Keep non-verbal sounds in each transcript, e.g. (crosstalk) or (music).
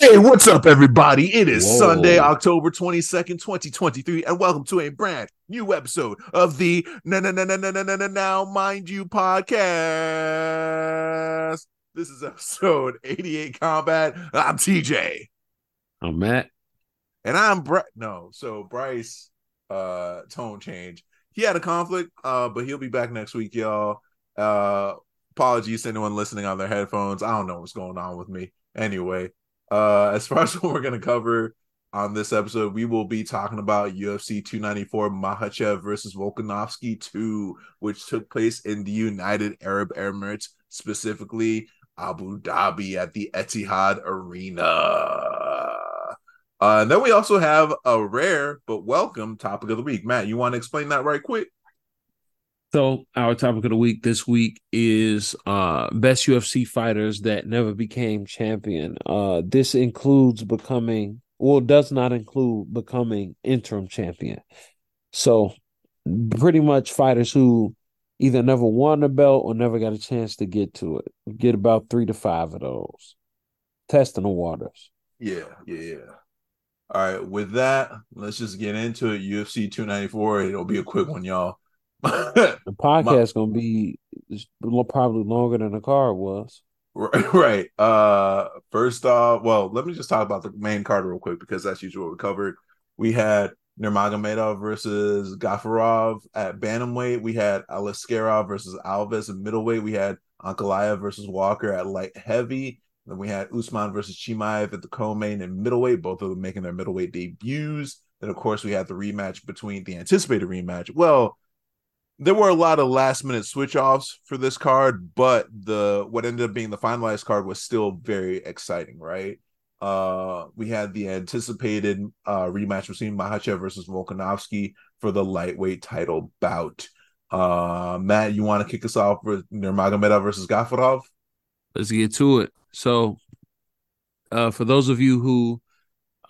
Hey, what's up, everybody? It is Whoa. Sunday, October 22nd, 2023, and welcome to a brand new episode of the Na Na Na Na Na Na Na Now Mind You podcast. This is episode 88 Combat. I'm TJ. I'm Matt. And I'm Bryce. No, so Bryce, uh, tone change. He had a conflict, uh, but he'll be back next week, y'all. Uh, apologies to anyone listening on their headphones. I don't know what's going on with me. Anyway, uh, as far (laughs) as what we're gonna cover on this episode, we will be talking about UFC 294 Makhachev versus Volkanovski 2, which took place in the United Arab Emirates, specifically Abu Dhabi at the Etihad Arena. Uh, and then we also have a rare but welcome topic of the week. Matt, you want to explain that right quick? So our topic of the week this week is uh best UFC fighters that never became champion. Uh this includes becoming well does not include becoming interim champion. So pretty much fighters who either never won the belt or never got a chance to get to it. Get about 3 to 5 of those. Testing the waters. Yeah, yeah, yeah. All right, with that, let's just get into it. UFC 294. It'll be a quick one, y'all. The (laughs) podcast gonna be probably longer than the card was. Right, (laughs) right. Uh first off, well, let me just talk about the main card real quick because that's usually what we covered. We had Nurmagomedov versus Gafarov at bantamweight. We had Aliskerov versus Alves at middleweight. We had Ankalaev versus Walker at light heavy. Then we had Usman versus Chimaev at the co-main and middleweight, both of them making their middleweight debuts. Then, of course, we had the rematch between the anticipated rematch. Well, there were a lot of last minute switch offs for this card, but the what ended up being the finalized card was still very exciting, right? Uh, we had the anticipated uh, rematch between Makhachev versus Volkanovski for the lightweight title bout. Uh, Matt, you want to kick us off with Nurmagomedov versus Gafarov? Let's get to it. So, uh, for those of you who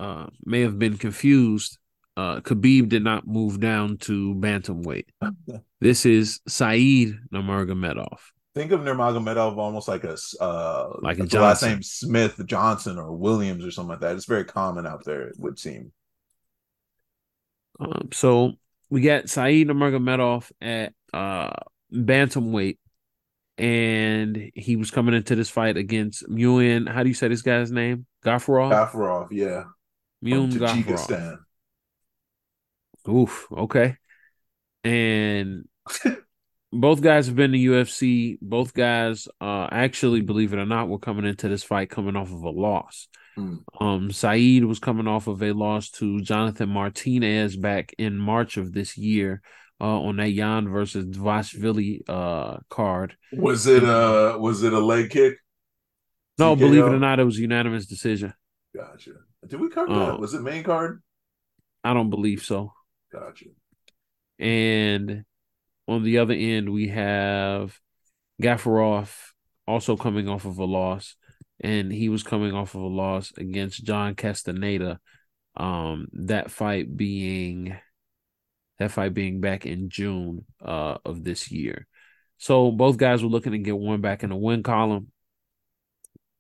uh, may have been confused, uh, Khabib did not move down to bantamweight. (laughs) this is Saeed Nurmagomedov. Think of Nurmagomedov almost like a uh, Like a last name Smith Johnson or Williams or something like that. It's very common out there. It would seem. Um, so we got Saeed Nurmagomedov at uh, bantamweight, and he was coming into this fight against Muin. How do you say this guy's name? Gafarov. Gafarov, yeah, Muin Gafarov. Oof. Okay. And both guys have been to UFC. Both guys, uh, actually, believe it or not, were coming into this fight coming off of a loss. Hmm. Um, Saeed was coming off of a loss to Jonathan Martinez back in March of this year, uh, on that Yan versus Dvalishvili uh card. Was it uh was it a leg kick? No, TKO? believe it or not, it was a unanimous decision. Gotcha. Did we cover Oh. that? Was it main card? I don't believe so. Gotcha. And on the other end, we have Gafarov also coming off of a loss, and he was coming off of a loss against John Castaneda. Um, that fight being that fight being back in June uh of this year. So both guys were looking to get one back in the win column.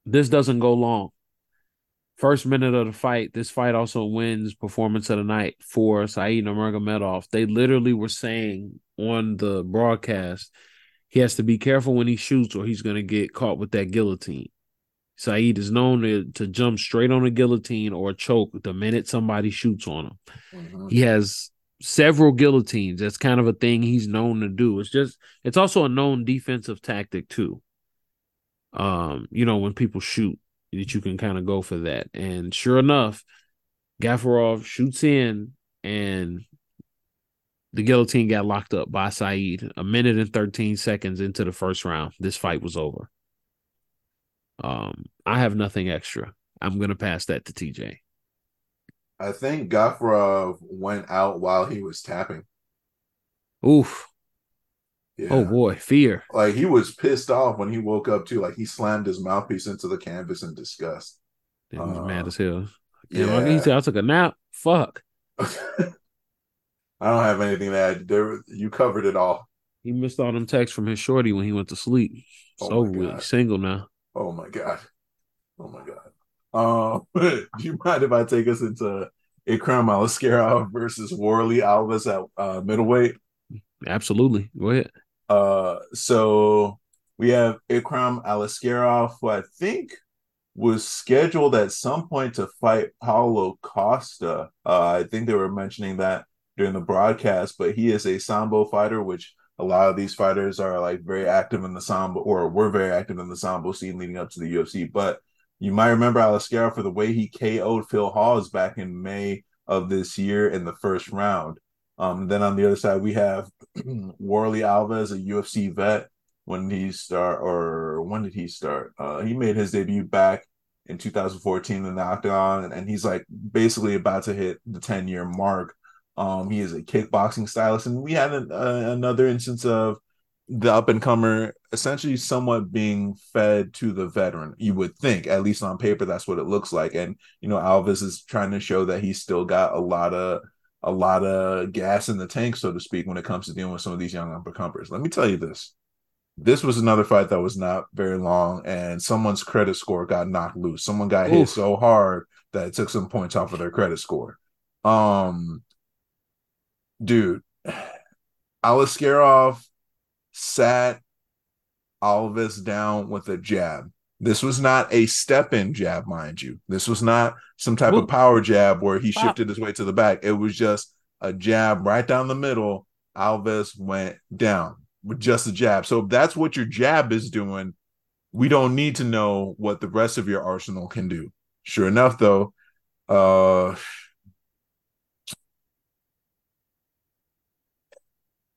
This doesn't go long. First minute of the fight, this fight also wins performance of the night for Saeed Nurmagomedov. They literally were saying on the broadcast, he has to be careful when he shoots or he's going to get caught with that guillotine. Saeed is known to, to jump straight on a guillotine or choke the minute somebody shoots on him. Mhm. He has several guillotines. That's kind of a thing he's known to do. It's just it's also a known defensive tactic too. Um, you know, when people shoot, that you can kind of go for that. And sure enough, Gafarov shoots in and the guillotine got locked up by Saeed a minute and 13 seconds into the first round. This fight was over. Um, I have nothing extra. I'm gonna pass that to TJ. I think Gafarov went out while he was tapping. Oof. Yeah. Oh boy, fear. Like he was pissed off when he woke up too. Like he slammed his mouthpiece into the canvas in disgust. He was Uh, mad as hell. Yeah, like he said, I took a nap. Fuck. (laughs) I don't have anything to add. There, you covered it all. He missed all them texts from his shorty when he went to sleep. It's Oh over with. He's single now. Oh my god. Oh my god. Um, (laughs) do you mind if I take us into Ikram Aliskerov versus Warlley Alves at uh, middleweight? Absolutely. Go ahead. Uh, so we have Ikram Aliskerov, who I think was scheduled at some point to fight Paulo Costa. Uh, I think they were mentioning that during the broadcast, but he is a sambo fighter, which a lot of these fighters are like very active in the sambo or were very active in the sambo scene leading up to the UFC. But you might remember Aliskerov for the way he KO'd Phil Hawes back in May of this year in the first round. Um, then on the other side, we have (clears throat) Warlley Alves, a UFC vet. When he start, or when did he start? Uh, he made his debut back in 2014 in the Octagon, and, and he's like basically about to hit the 10 year mark. Um, he is a kickboxing stylist, and we had an, uh, another instance of the up and comer essentially somewhat being fed to the veteran. You would think, at least on paper, that's what it looks like. And you know, Alves is trying to show that he's still got a lot of a lot of gas in the tank, so to speak, when it comes to dealing with some of these young up and comers. Let me tell you this: this was another fight that was not very long, and someone's credit score got knocked loose. Someone got Oof. hit so hard that it took some points off of their credit score. Um, dude, (sighs) Aliskerov sat Alves down with a jab. This was not a step in jab, mind you. This was not some type of power jab where he shifted his way to the back. It was just a jab right down the middle. Alves went down with just a jab. So if that's what your jab is doing, we don't need to know what the rest of your arsenal can do. Sure enough, though, uh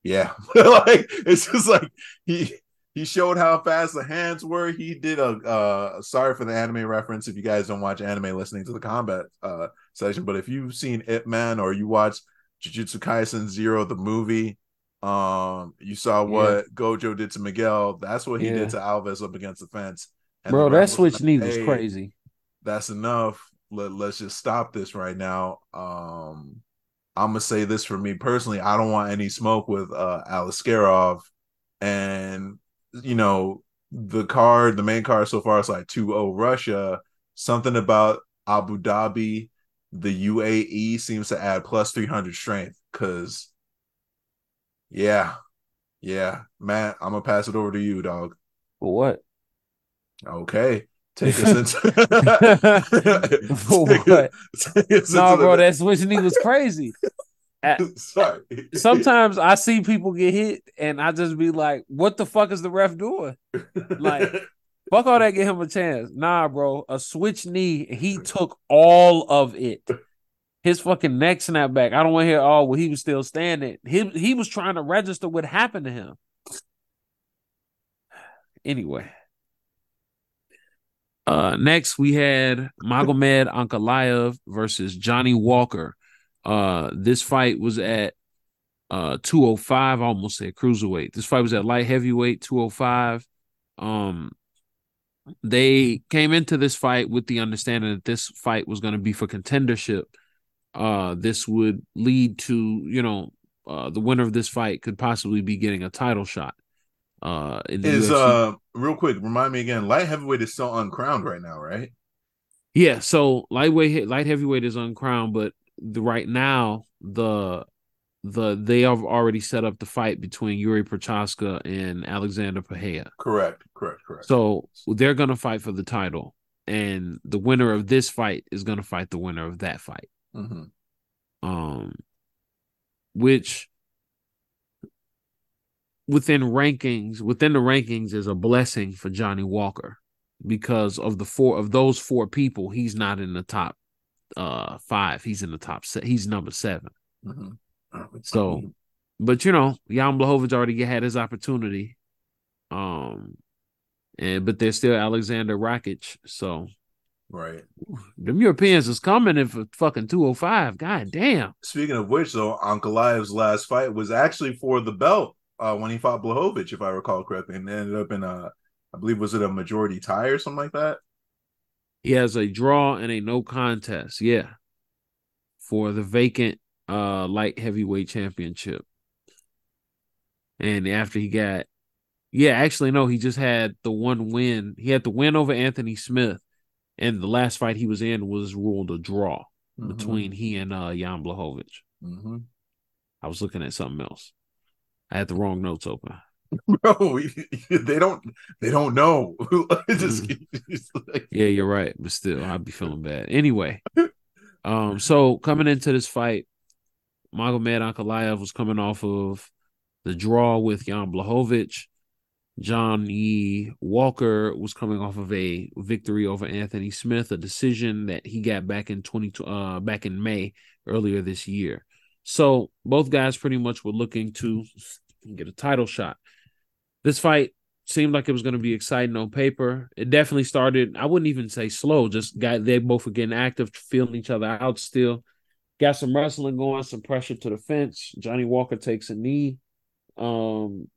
yeah, (laughs) like it's just like he he showed how fast the hands were. He did a uh sorry for the anime reference if you guys don't watch anime listening to the combat uh session, but if you've seen Ip Man or you watch Jujutsu Kaisen Zero the movie, um you saw what yeah. Gojo did to Miguel. That's what he yeah. did to Alves up against the fence. And Bro, that switch knee was crazy. That's enough. Let, let's just stop this right now. Um I'm gonna say this for me personally. I don't want any smoke with uh Aliskerov and you know, the card, the main card so far is like 2-0 Russia. Something about Abu Dhabi, the UAE seems to add plus 300 strength because yeah. Yeah. Matt, I'm gonna pass it over to you, dog. For what? Okay. Take us (laughs) into For (laughs) what? no, bro, that switching knee was crazy. (laughs) Sorry. Sometimes I see people get hit and I just be like, what the fuck is the ref doing? Like, (laughs) fuck all that, give him a chance. Nah, bro. A switch knee, he took all of it. His fucking neck snapped back. I don't want to hear, oh, well, he was still standing. He, he was trying to register what happened to him. Anyway. Uh, next, we had Magomed Ankalaev versus Johnny Walker. Uh, this fight was at uh 205. I almost said cruiserweight. This fight was at light heavyweight 205. Um, they came into this fight with the understanding that this fight was going to be for contendership. Uh, this would lead to you know uh, the winner of this fight could possibly be getting a title shot. Uh, is UFC. uh real quick, remind me again, light heavyweight is still uncrowned right now, right? Yeah, so lightweight, light heavyweight is uncrowned, but the right now the the they have already set up the fight between Yuri Prochazka and Alexander Pereira. Correct, correct, correct. So they're gonna fight for the title, and the winner of this fight is gonna fight the winner of that fight. Mm-hmm. Um, which within rankings, within the rankings, is a blessing for Johnny Walker because of the four of those four people, he's not in the top uh five. He's in the top set. He's number 7 mm-hmm. So, but you know, Jan Blachowicz already had his opportunity. Um, and but there's still Alexander Rakic. So, right, them Europeans is coming in for fucking 205. God damn. Speaking of which, though, Ankalaev's last fight was actually for the belt uh, when he fought Blachowicz, if I recall correctly, and ended up in a, I believe, was it a majority tie or something like that? He has a draw and a no contest. Yeah. For the vacant uh light heavyweight championship. And after he got yeah, actually no, he just had the one win. He had the win over Anthony Smith And the last fight he was in was ruled a draw Mhm. between he and uh Jan Blachowicz. Mhm. I was looking at something else. I had the wrong notes open. (laughs) bro. (laughs) They don't. They don't know. (laughs) Just, it's like- Yeah, you're right, but still, I'd be feeling bad. Anyway, um, so coming into this fight, Magomed Ankalaev was coming off of the draw with Jan Blachowicz. Johnny Walker was coming off of a victory over Anthony Smith, a decision that he got back in twenty uh back in May earlier this year. So both guys pretty much were looking to get a title shot. This fight seemed like it was going to be exciting on paper. It definitely started. I wouldn't even say slow. Just got they both were getting active, feeling each other out. Still got some wrestling going, some pressure to the fence. Johnny Walker takes a knee. Um,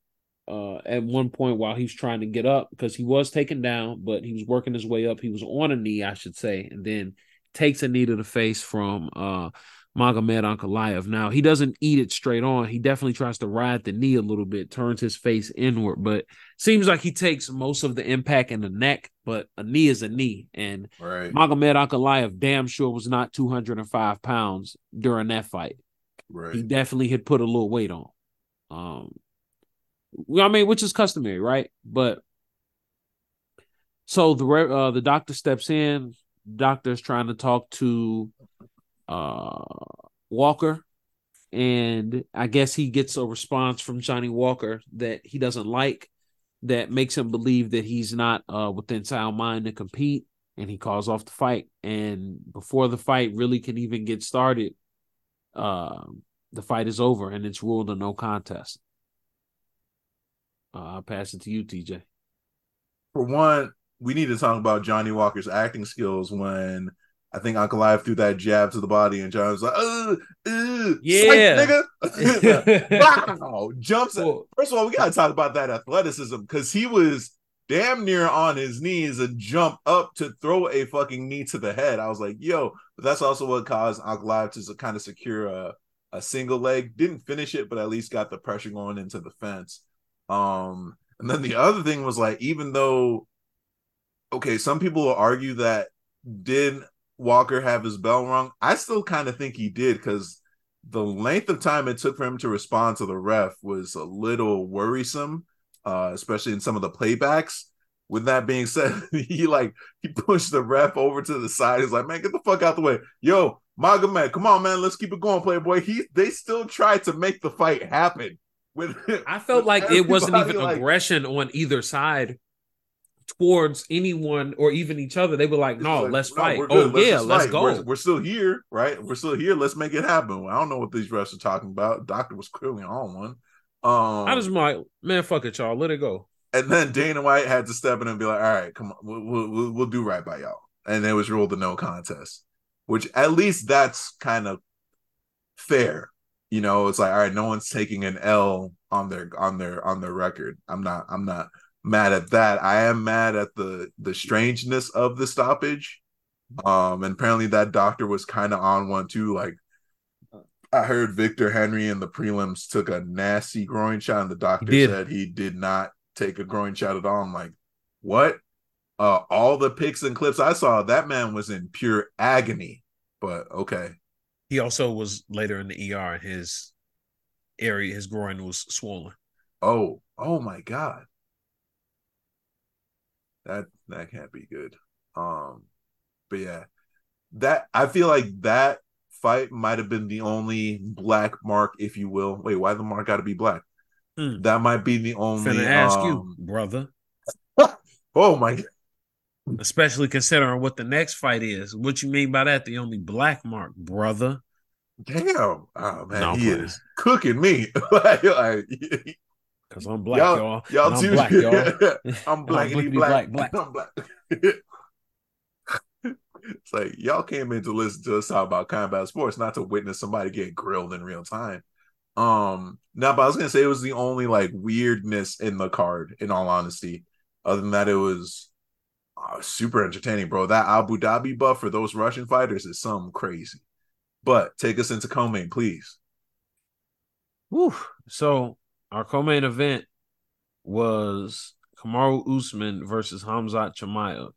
uh, at one point while he's trying to get up because he was taken down, but he was working his way up. He was on a knee, I should say, and then takes a knee to the face from uh Magomed Ankalaev. Now he doesn't eat it straight on. He definitely tries to ride the knee a little bit, turns his face inward, but seems like he takes most of the impact in the neck. But a knee is a knee, and right. Magomed Ankalaev damn sure was not 205 pounds during that fight. Right. He definitely had put a little weight on. Um, I mean, which is customary, right? But so the uh, the doctor steps in. Doctor's trying to talk to uh Walker, and I guess he gets a response from Johnny Walker that he doesn't like, that makes him believe that he's not uh within sound mind to compete, and he calls off the fight. And before the fight really can even get started, um, the fight is over and it's ruled a no contest. Uh, I'll pass it to you, TJ. For one, we need to talk about Johnny Walker's acting skills when I think Ankalaev threw that jab to the body and John was like, uh, uh, Yeah. nigga. (laughs) wow. Jumps. Well, First of all, we got to talk about that athleticism because he was damn near on his knees and jump up to throw a fucking knee to the head. I was like, yo, but that's also what caused Ankalaev to kind of secure a, a single leg. Didn't finish it, but at least got the pressure going into the fence. Um, and then the other thing was like, even though, okay, some people will argue that did Walker have his bell rung? I still kind of think he did because the length of time it took for him to respond to the ref was a little worrisome, uh, especially in some of the playbacks. With that being said, (laughs) he like he pushed the ref over to the side. He's like, "Man, get the fuck out the way, yo, Magomed, come on, man, let's keep it going, Playboy." He they still tried to make the fight happen. With I felt like it wasn't even like- aggression on either side towards anyone or even each other. They were like, "No, like, let's no, fight." Oh. Let's yeah, let's fight. go. We're, we're still here, right? We're still here. Let's make it happen. I don't know what these refs are talking about. Doctor was clearly on one. Um, I just like, man, fuck it, y'all. Let it go. and then Dana White had to step in and be like, "All right, come on, we'll, we'll, we'll, we'll do right by y'all." And it was ruled a no contest, which at least that's kind of fair. You know, it's like, all right, no one's taking an L on their on their on their record. I'm not I'm not mad at that. I am mad at the the strangeness of the stoppage. Um, and apparently that doctor was kind of on one too. Like I heard Victor Henry in the prelims took a nasty groin shot, and the doctor He said he did not take a groin shot at all. I'm like, what? Uh, all the pics and clips I saw, that man was in pure agony. But okay, He also was later in the ER, and his area, his groin was swollen. oh, oh my god, that that can't be good. Um, but yeah, that I feel like that fight might have been the only black mark, if you will. Wait, why the mark got to be black? Hmm. That might be the only. Finna ask um, you, brother. (laughs) Oh my god. Especially considering what the next fight is. What you mean by that? The only black mark, brother. damn! Oh man, No, he is cooking me. (laughs) like, like, (laughs) Because I'm black, y'all, y'all. y'all And I'm too. black, y'all. (laughs) I'm (laughs) black, blickety black, black, black, black. I'm black. (laughs) it's like y'all came in to listen to us talk about combat sports, not to witness somebody get grilled in real time. Um, now, but I was gonna say it was the only like weirdness in the card. In all honesty, other than that, it was uh, super entertaining, bro. That Abu Dhabi buff for those Russian fighters is something crazy. But take us into co-main, please. Whew. So our co-main event was Kamaru Usman versus Hamzat Chimaev.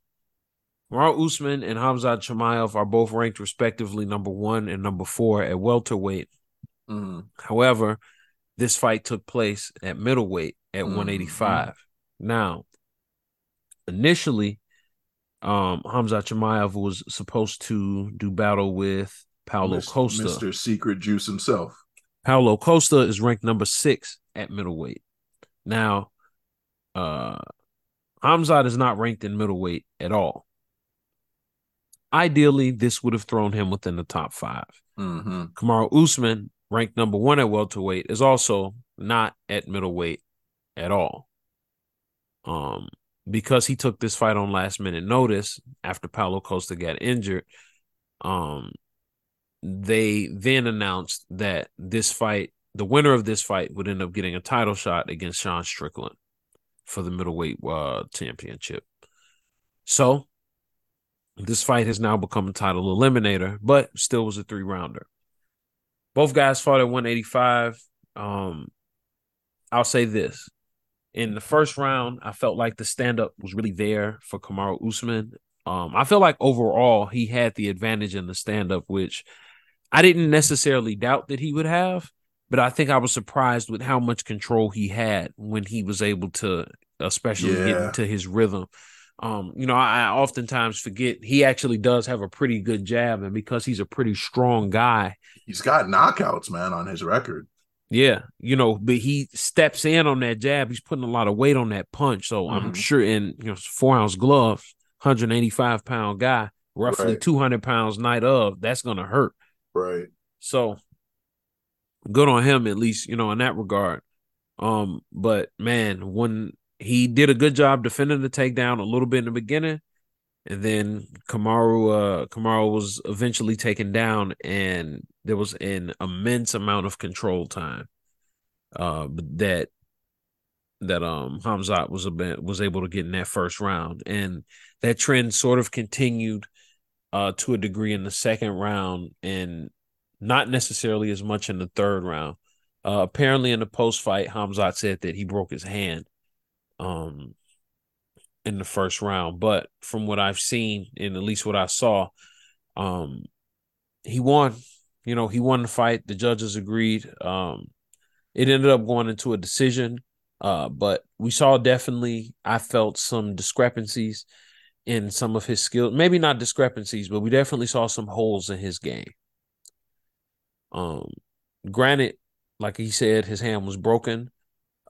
Kamaru Usman and Hamzat Chimaev are both ranked respectively number one and number four at welterweight. Mm. However, this fight took place at middleweight at Mhm. 185. Now, initially, um, Hamzat Chimaev was supposed to do battle with Paulo Mis- Costa. Mr. Secret Juice himself. Paulo Costa is ranked number six at middleweight. Now, uh, Hamzat is not ranked in middleweight at all. Ideally, this would have thrown him within the top five. hmm Kamaru Usman, ranked number one at welterweight, is also not at middleweight at all. Um, because he took this fight on last minute notice after Paulo Costa got injured. Um, they then announced that this fight, the winner of this fight, would end up getting a title shot against Sean Strickland for the middleweight uh, championship. So this fight has now become a title eliminator, but still was a three rounder. Both guys fought at 185. Um, I'll say this. In the first round, I felt like the stand up was really there for Kamaru Usman. Um, I feel like overall he had the advantage in the stand up, which I didn't necessarily doubt that he would have, but I think I was surprised with how much control he had when he was able to, especially get Yeah. into his rhythm. Um, you know, I, I oftentimes forget he actually does have a pretty good jab, and because he's a pretty strong guy, He's got knockouts, man, on his record. yeah, you know, but he steps in on that jab. He's putting a lot of weight on that punch. So I'm Mhm. sure in you know four ounce gloves, 185 pound guy, roughly Right. 200 pounds night of, that's gonna hurt. Right. So good on him at least, you know, in that regard. Um, but man, when he did a good job defending the takedown a little bit in the beginning, and then Kamaru uh Kamaru was eventually taken down and there was an immense amount of control time uh that that um Hamzat was a bit, was able to get in that first round and that trend sort of continued uh to a degree in the second round and not necessarily as much in the third round. Uh apparently in the post fight Hamzat said that he broke his hand um in the first round, but from what I've seen and at least what I saw um he won. You know, he won the fight. The judges agreed. Um it ended up going into a decision. Uh, but we saw definitely, I felt some discrepancies in some of his skills. Maybe not discrepancies, but we definitely saw some holes in his game. Um, granted, like he said, his hand was broken.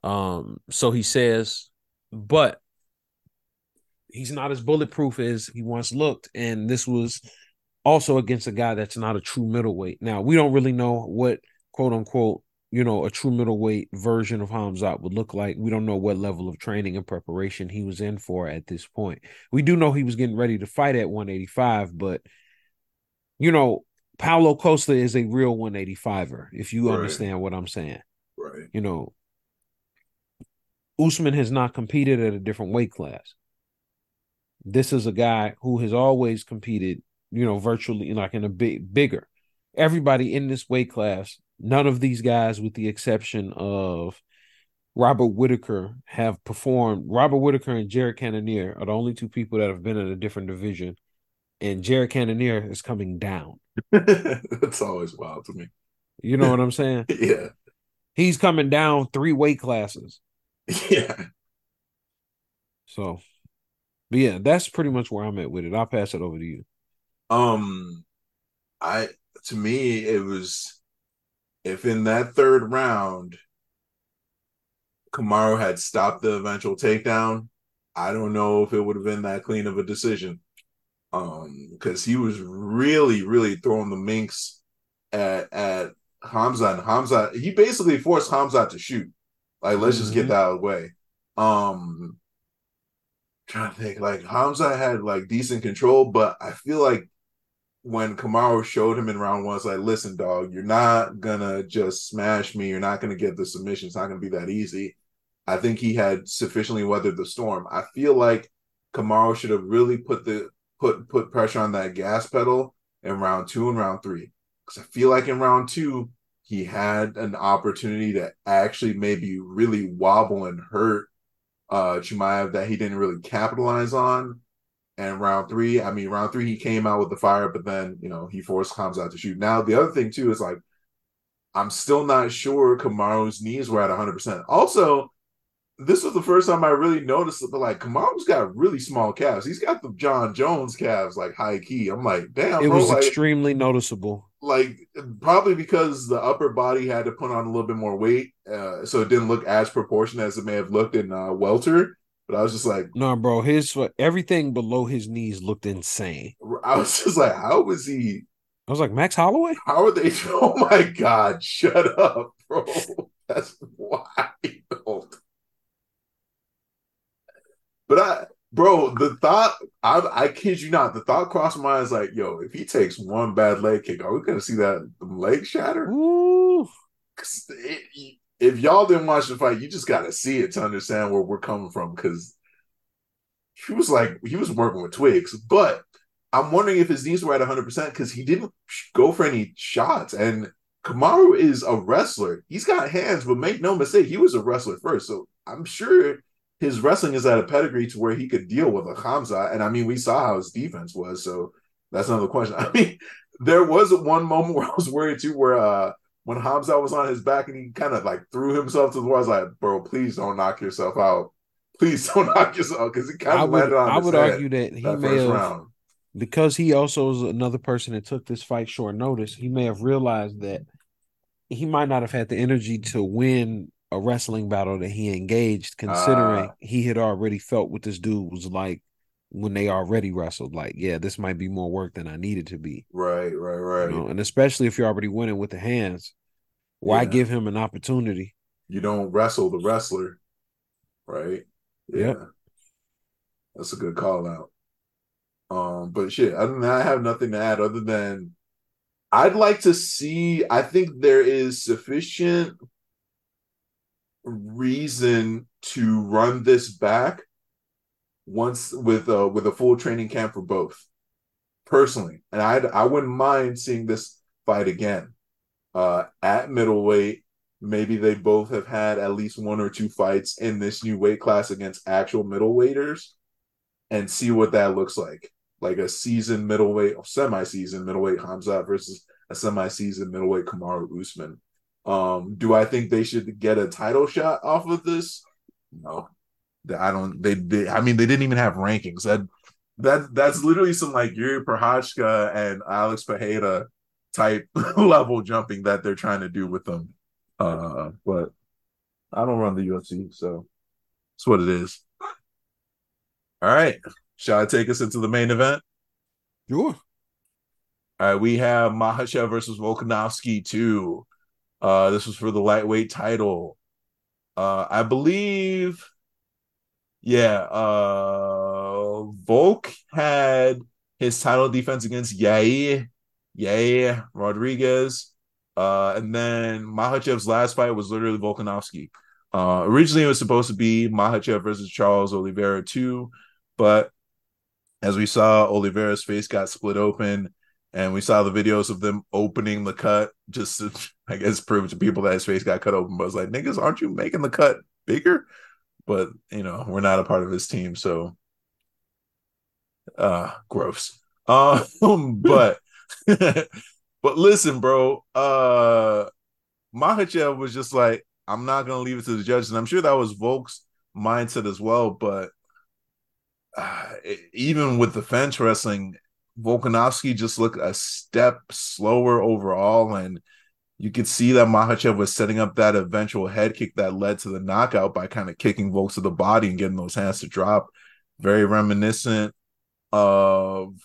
Um, so he says, but he's not as bulletproof as he once looked. And this was also against a guy that's not a true middleweight. Now, we don't really know what quote unquote you know, a true middleweight version of Hamzat would look like. We don't know what level of training and preparation he was in for at this point. We do know he was getting ready to fight at 185, but you know, Paulo Costa is a real 185er, if you Right. understand what I'm saying. Right. You know, Usman has not competed at a different weight class. This is a guy who has always competed, you know, virtually like in a big bigger. Everybody in this weight class, none of these guys, with the exception of Robert Whitaker, have performed. Robert Whitaker and Jared Cannonier are the only two people that have been in a different division. And Jared Cannonier is coming down. (laughs) That's always wild to me. You know what I'm saying? (laughs) Yeah. He's coming down three weight classes. Yeah. So, but yeah, that's pretty much where I'm at with it. I'll pass it over to you. Um, I to me it was if in that third round Kamaru had stopped the eventual takedown, I don't know if it would have been that clean of a decision. Um, because he was really, really throwing the minks at at Hamza and Hamza. He basically forced Hamza to shoot. Like, let's just get Mhm. that out of the way. Um, trying to think, like Hamza had like decent control, but I feel like when Kamaru showed him in round one, it's like, listen, dog, you're not gonna just smash me. You're not gonna get the submission. It's not gonna be that easy. I think he had sufficiently weathered the storm. I feel like Kamaru should have really put the put put pressure on that gas pedal in round two and round three. Because I feel like in round two, he had an opportunity to actually maybe really wobble and hurt uh that he didn't really capitalize on. And round three, I mean, round three, he came out with the fire, but then, you know, he forced Khamzat to shoot. Now, the other thing, too, is like, I'm still not sure Kamaru's knees were at 100%. Also, this was the first time I really noticed it, but like Kamaru's got really small calves. He's got the Jon Jones calves, like high key. I'm like, damn, it bro, was like, extremely noticeable. like probably because the upper body had to put on a little bit more weight, uh, so it didn't look as proportionate as it may have looked in uh, welter. But I was just like, No, bro, his everything below his knees looked insane. I was (laughs) just like, how was he? I was like, Max Holloway? How are they? (laughs) Oh my god, shut up, bro. (laughs) That's wild. But I, bro, the thought, I, I kid you not, the thought crossed my mind is like, yo, if he takes one bad leg kick, are we going to see that leg shatter? Ooh. it- if y'all didn't watch the fight, you just got to see it to understand where we're coming from. Because he was like, he was working with twigs, but I'm wondering if his knees were at 100% because he didn't go for any shots. And Kamaru is a wrestler. He's got hands, but make no mistake, he was a wrestler first. So I'm sure his wrestling is at a pedigree to where he could deal with a Hamza. And I mean, we saw how his defense was. So that's another question. (laughs) I mean, there was one moment where I was worried too, where uh when Hamza was on his back and he kind of like threw himself to the wall. I was like, bro, please don't knock yourself out. Please (laughs) don't knock yourself because he kind I of would landed on I his would argue that he that may first have round. because he also is another person that took this fight short notice, he may have realized that he might not have had the energy to win a wrestling battle that he engaged, considering Ah. he had already felt what this dude was like when they already wrestled. Like, yeah, this might be more work than I needed to be. Right, right, right. You know? And especially if you're already winning with the hands, why Yeah. give him an opportunity? You don't wrestle the wrestler, right? Yeah. Yep. That's a good call out. Um, but shit, other than that, I have nothing to add other than I'd like to see. I think there is sufficient reason to run this back once with uh with a full training camp for both personally. And i i wouldn't mind seeing this fight again uh at middleweight. Maybe they both have had at least one or two fights in this new weight class against actual middleweighters and see what that looks like. Like a season middleweight or semi-season middleweight Hamzat versus a semi-season middleweight Kamaru Usman. Um, do I think they should get a title shot off of this? No, I don't. They, they I mean, they didn't even have rankings. That that that's literally some like Yuri Prochazka and Alex Pereira type (laughs) level jumping that they're trying to do with them. Uh, but I don't run the UFC, so it's what it is. All right. Shall I take us into the main event? Sure. All right, we have Makhachev versus Volkanovski 2. Uh, this was for the lightweight title. Uh, I believe, yeah, uh, Volk had his title defense against Yair, Yair Rodriguez. Uh, and then Makhachev's last fight was literally Volkanovski. Uh, originally, it was supposed to be Makhachev versus Charles Oliveira 2, but as we saw, Oliveira's face got split open, and we saw the videos of them opening the cut just to, (laughs) I guess, prove to people that his face got cut open. But it's like, niggas, aren't you making the cut bigger? But you know, we're not a part of his team, so uh gross. Um, (laughs) but (laughs) but listen, bro, uh Makhachev was just like, I'm not gonna leave it to the judges, and I'm sure that was Volk's mindset as well, but uh, even with the fence wrestling, Volkanovski just looked a step slower overall, and you could see that Makhachev was setting up that eventual head kick that led to the knockout by kind of kicking Volk to the body and getting those hands to drop. Very reminiscent of,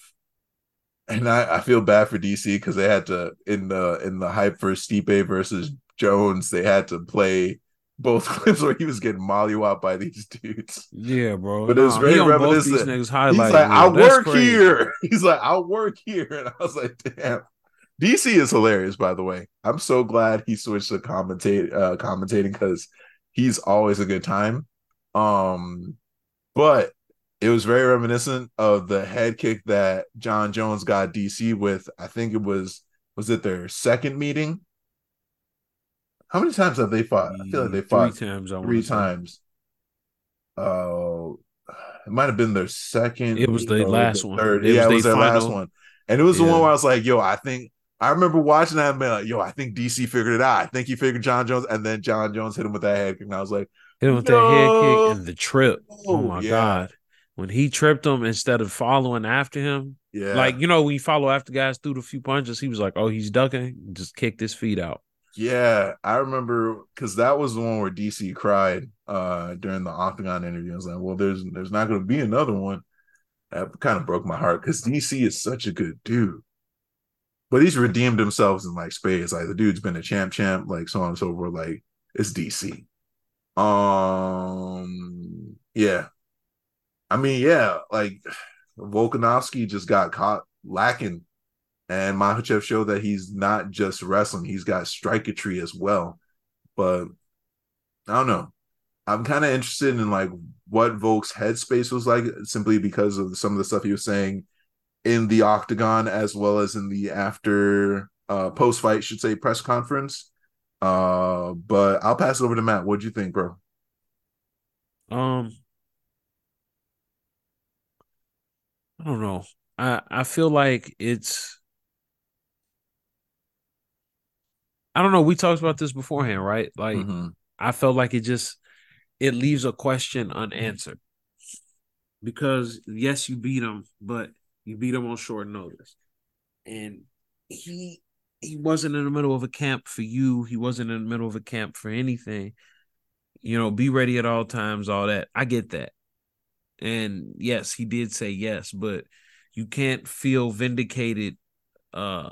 and I, I feel bad for DC because they had to in the in the hype for Stipe versus Jones, they had to play both (laughs) clips where he was getting mollywopped by these dudes. Yeah, bro. But it was Nah, very reminiscent. These niggas highlight He's like. I work crazy. here. (laughs) He's like, I work here. And I was like, damn. DC is hilarious, by the way. I'm so glad he switched to commentate uh commentating because he's always a good time. Um, but it was very reminiscent of the head kick that Jon Jones got DC with. I think it was was it their second meeting? How many times have they fought? I feel like they mm, fought three times. I three times. Oh, it might have been their second. It was the last one. Third. It yeah, was it was their their last one, and it was the one where I was like, "Yo, I think." I remember watching that and being like, "Yo, I think DC figured it out. I think he figured Jon Jones." And then Jon Jones hit him with that head kick, and I was like, Hit him with that head kick and the trip. Oh, oh my yeah. god. When he tripped him instead of following after him, "Yeah, like you know, when you follow after guys through the few punches, he was like, "Oh, he's ducking." Just kicked his feet out. Yeah, I remember because that was the one where DC cried uh during the Octagon interview. I was like, well, there's there's not going to be another one. That kind of broke my heart because DC is such a good dude, but he's redeemed himself in like space. Like the dude's been a champ, champ, like so on and so forth. Like it's DC. Um, yeah, I mean, yeah, like Volkanovski just got caught lacking and Makhachev showed that he's not just wrestling; he's got striketry as well. But I don't know. I'm kind of interested in like what Volk's headspace was like, simply because of some of the stuff he was saying in the octagon, as well as in the after uh, post fight, should say, press conference. Uh, but I'll pass it over to Matt. What'd you think, bro? Um, I don't know. I I feel like it's. I don't know. We talked about this beforehand, right? Like Mhm. I felt like it just it leaves a question unanswered because yes, you beat him, but you beat him on short notice, and he he wasn't in the middle of a camp for you. He wasn't in the middle of a camp for anything. You know, be ready at all times. All that I get that, and yes, he did say yes, but you can't feel vindicated uh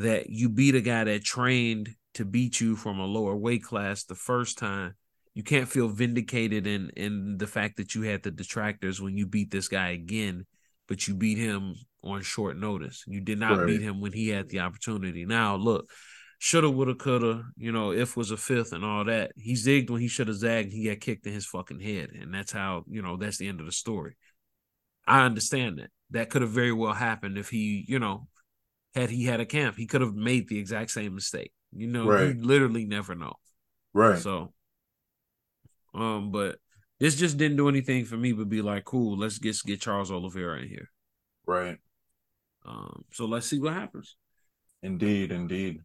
that you beat a guy that trained to beat you from a lower weight class the first time. You can't feel vindicated in in the fact that you had the detractors when you beat this guy again, but you beat him on short notice. You did not Right. beat him when he had the opportunity. Now, look, shoulda, woulda, coulda, you know, if was a fifth and all that. He zigged when he should have zagged. He got kicked in his fucking head, and that's how you know that's the end of the story. I understand that. That could have very well happened if he, you know, had he had a camp, he could have made the exact same mistake. You know, Right. you literally never know. Right. So, um, but this just didn't do anything for me but be like, cool, let's get get Charles Oliveira in here. right. Um, so let's see what happens. Indeed, indeed.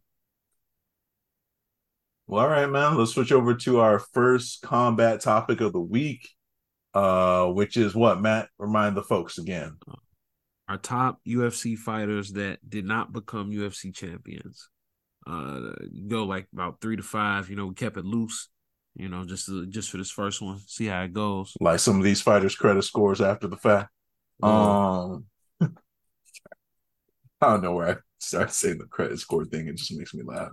Well, all right, man. Let's switch over to our first combat topic of the week, uh, which is what Matt remind the folks again. Our top UFC fighters that did not become UFC champions. Uh, go like about three to five. You know, we kept it loose. You know, just to, just for this first one, see how it goes. Like some of these fighters' credit scores after the fact. Um, (laughs) I don't know where I start saying the credit score thing. It just makes me laugh.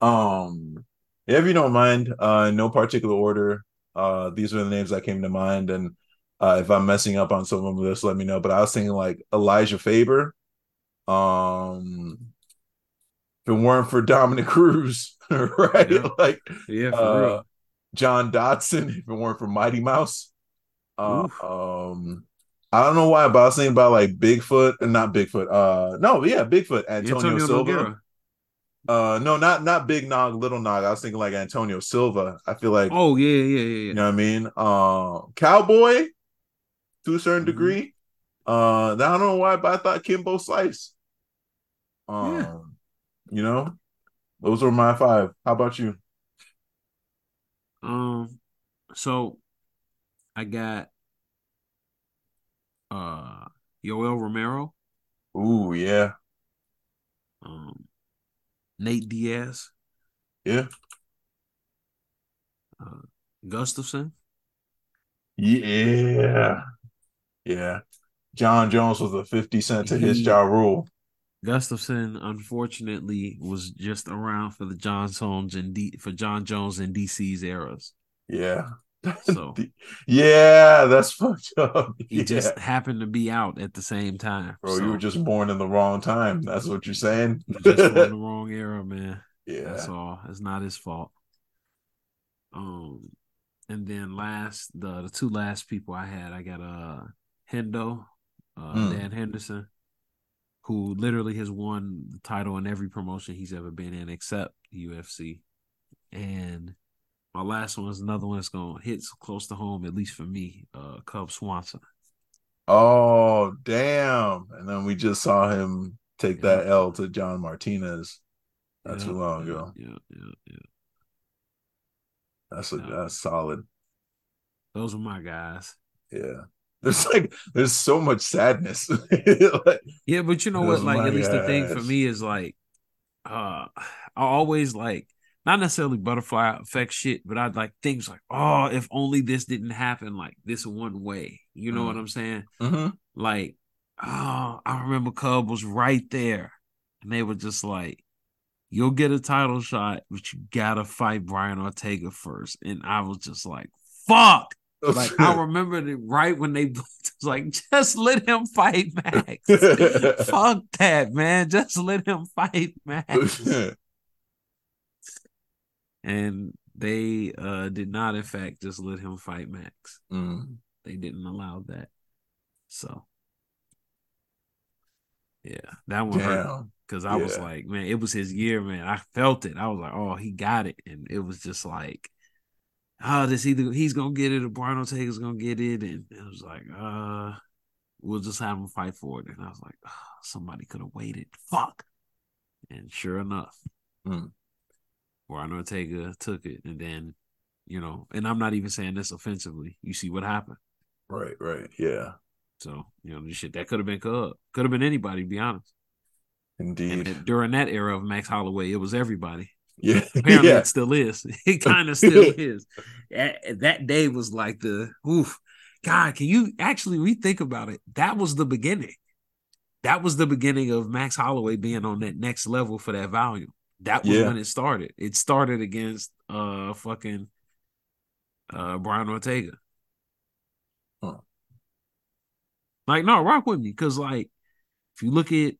Um, if you don't mind, uh, in no particular order, uh, these are the names that came to mind, and uh, if I'm messing up on some of them, just let me know. But I was thinking like Urijah Faber. Um, if it weren't for Dominick (laughs) Cruz, (laughs) right? Yeah. Like yeah, for uh. John Dodson, if it weren't for Mighty Mouse. Uh, um, I don't know why, but I was thinking about like Bigfoot and not Bigfoot. Uh, no, yeah, Bigfoot, Antonio, Antonio Silva. Uh, no, not not Big Nog, Little Nog. I was thinking like Antonio Silva. I feel like Oh yeah, yeah, yeah, yeah. you know what I mean. Uh, Cowboy, to a certain Mhm. degree. Uh, I don't know why, but I thought Kimbo Slice. Um, Yeah. you know, those were my five. How about you? Um, so I got uh Yoel Romero, Ooh, yeah, um, Nate Diaz, yeah, uh, Gustafsson. yeah, yeah. Jon Jones was a fifty cent to his jaw rule. Gustafsson, unfortunately, was just around for the Jon Jones and D for Jon Jones and DC's eras. Yeah, So (laughs) yeah, that's (laughs) fucked up. he yeah. just happened to be out at the same time. Bro, so you were just born in the wrong time. That's what you're saying. was just on (laughs) the wrong era, man. yeah. That's all. It's not his fault. Um, and then last the the two last people I had, I got uh Hendo, uh Hmm. Dan Henderson, who literally has won the title in every promotion he's ever been in except UFC, and My last one is another one that's gonna hit close to home, at least for me. Uh, Cub Swanson. Oh damn! And then we just saw him take yeah. that L to John Martinez not yeah, too long yeah, ago. Yeah, yeah, yeah. That's a, that's solid. Those are my guys. Yeah. (laughs) There's like there's so much sadness. (laughs) like, yeah, but you know what? Like at least the thing for me is like uh I always like not necessarily butterfly effect shit, but I'd like things like, oh, if only this didn't happen like this one way. You know mm. what I'm saying? Mm-hmm. Like, oh, I remember Cub was right there. And they were just like, you'll get a title shot, but you gotta fight Brian Ortega first. And I was just like, fuck. Like I remember it right when they (laughs) was like, just let him fight Max. (laughs) Fuck that, man. Just let him fight Max. and they uh did not, in fact, just let him fight Max. Mm. They didn't allow that. So yeah, that one Damn. hurt because I yeah. was like, man, it was his year, man. I felt it. I was like, oh, he got it, and it was just like, oh, this either he's gonna get it or Brian Ortega's gonna get it, and it was like, uh, we'll just have him fight for it. And I was like, oh, somebody could have waited. Fuck. And sure enough, mm. Brian Ortega took it, and then, you know, and I'm not even saying this offensively. You see what happened. Right, right, yeah. So you know, shit that could have been Cub, could have been anybody. To be honest. Indeed. And during that era of Max Holloway, it was everybody. Yeah. (laughs) (laughs) Apparently, yeah. it still is. (laughs) It kind of still is. That day was like the oof. God, can you actually rethink about it? That was the beginning. That was the beginning of Max Holloway being on that next level for that volume. That was yeah. when it started. It started against uh fucking uh Brian Ortega. Huh. Like, no, rock with me. Cause like if you look at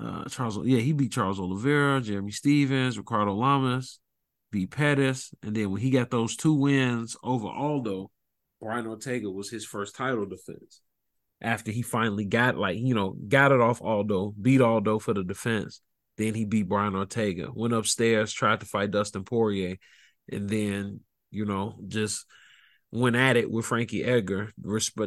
uh, Charles, yeah, he beat Charles Oliveira, Jeremy Stephens, Ricardo Lamas, beat Pettis, and then when he got those two wins over Aldo, Brian Ortega was his first title defense. After he finally got like you know got it off Aldo, beat Aldo for the defense, then he beat Brian Ortega. Went upstairs, tried to fight Dustin Poirier, and then you know just went at it with Frankie Edgar,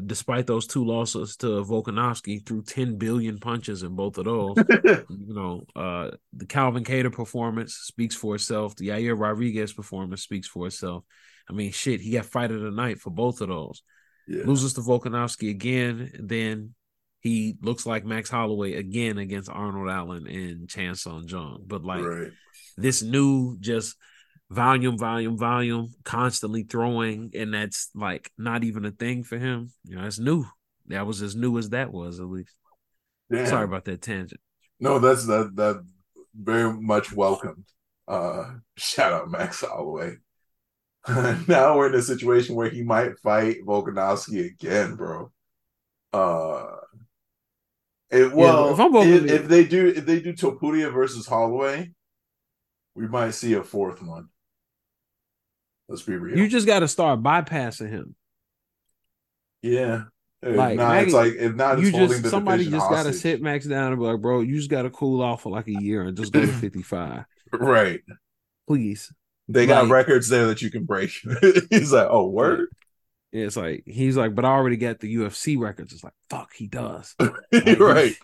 despite those two losses to Volkanovski, threw 10 billion punches in both of those. (laughs) you know, uh, the Calvin Kattar performance speaks for itself. The Yair Rodriguez performance speaks for itself. I mean, shit, he got fight of the night for both of those. Yeah. Loses to Volkanovski again, then he looks like Max Holloway again against Arnold Allen and Chan Sung Jung. But like right. this new just – volume, volume, volume, constantly throwing, and that's like not even a thing for him. You know, it's new. That was as new as that was, at least. Sorry about that tangent. No, that's that that very much welcomed. Uh shout out Max Holloway. (laughs) now we're in a situation where he might fight Volkanovski again, bro. Uh it, well, yeah, if, if, if, they do if they do Topuria versus Holloway, we might see a fourth one. Let's be real. You just got to start bypassing him. Yeah. If like not, Maggie, it's like if not, you just somebody just got to sit Max down and be like, bro, you just got to cool off for like a year and just go to (laughs) fifty five. right. Please. They got like, records there that you can break. (laughs) he's like, oh, word. Yeah, it's like he's like, but I already got the UFC records. It's like, fuck, he does. (laughs) Like, right.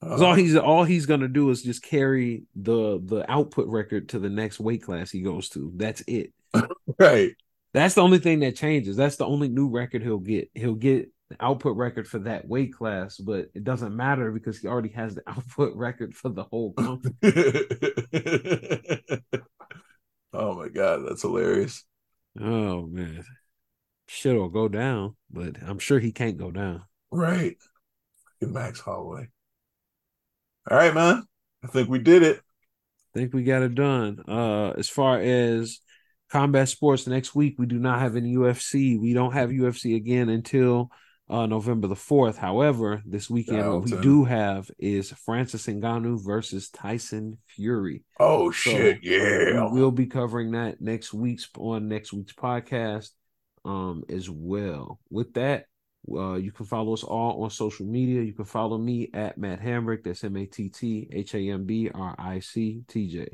Uh, all he's all he's gonna do is just carry the the output record to the next weight class he goes to. That's it. (laughs) right. That's the only thing that changes. That's the only new record he'll get. He'll get the output record for that weight class, but it doesn't matter because he already has the (laughs) output record for the whole company. (laughs) oh my god, that's hilarious. Oh man. Shit'll go down, but I'm sure he can't go down. Right. In Max Holloway. All right, man. I think we did it. I think we got it done. Uh, as far as combat sports, next week we do not have any UFC. We don't have UFC again until uh, November the fourth. However, this weekend Dalton. what we do have is Francis Ngannou versus Tyson Fury. Oh so shit! Yeah, we will be covering that next week's on next week's podcast um as well. With that, uh, you can follow us all on social media. You can follow me at Matt Hambrick. That's M A T T H A M B R I C T J.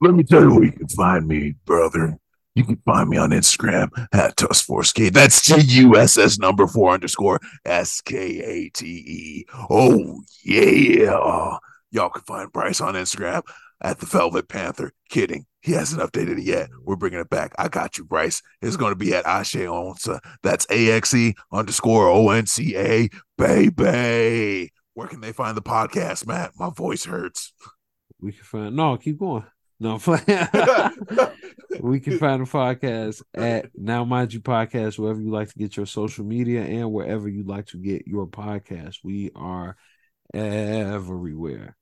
Let me tell you where you can find me, brother. You can find me on Instagram at Tuss4Skate. That's T U S S number four underscore S K A T E. Oh, yeah. Y'all can find Bryce on Instagram at the Velvet Panther. Kidding. He hasn't updated it yet. We're bringing it back. I got you, Bryce. It's going to be at Axe Onca. That's A X E underscore O N C A, baby. Where can they find the podcast, Matt? My voice hurts. We can find, no, keep going. No, (laughs) we can find the podcast at Now Mind You Podcast, wherever you like to get your social media and wherever you like to get your podcast. We are everywhere.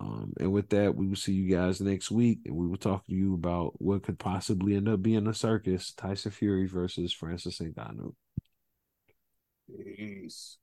Um, and with that, we will see you guys next week, and we will talk to you about what could possibly end up being a circus: Tyson Fury versus Francis Ngannou. Peace.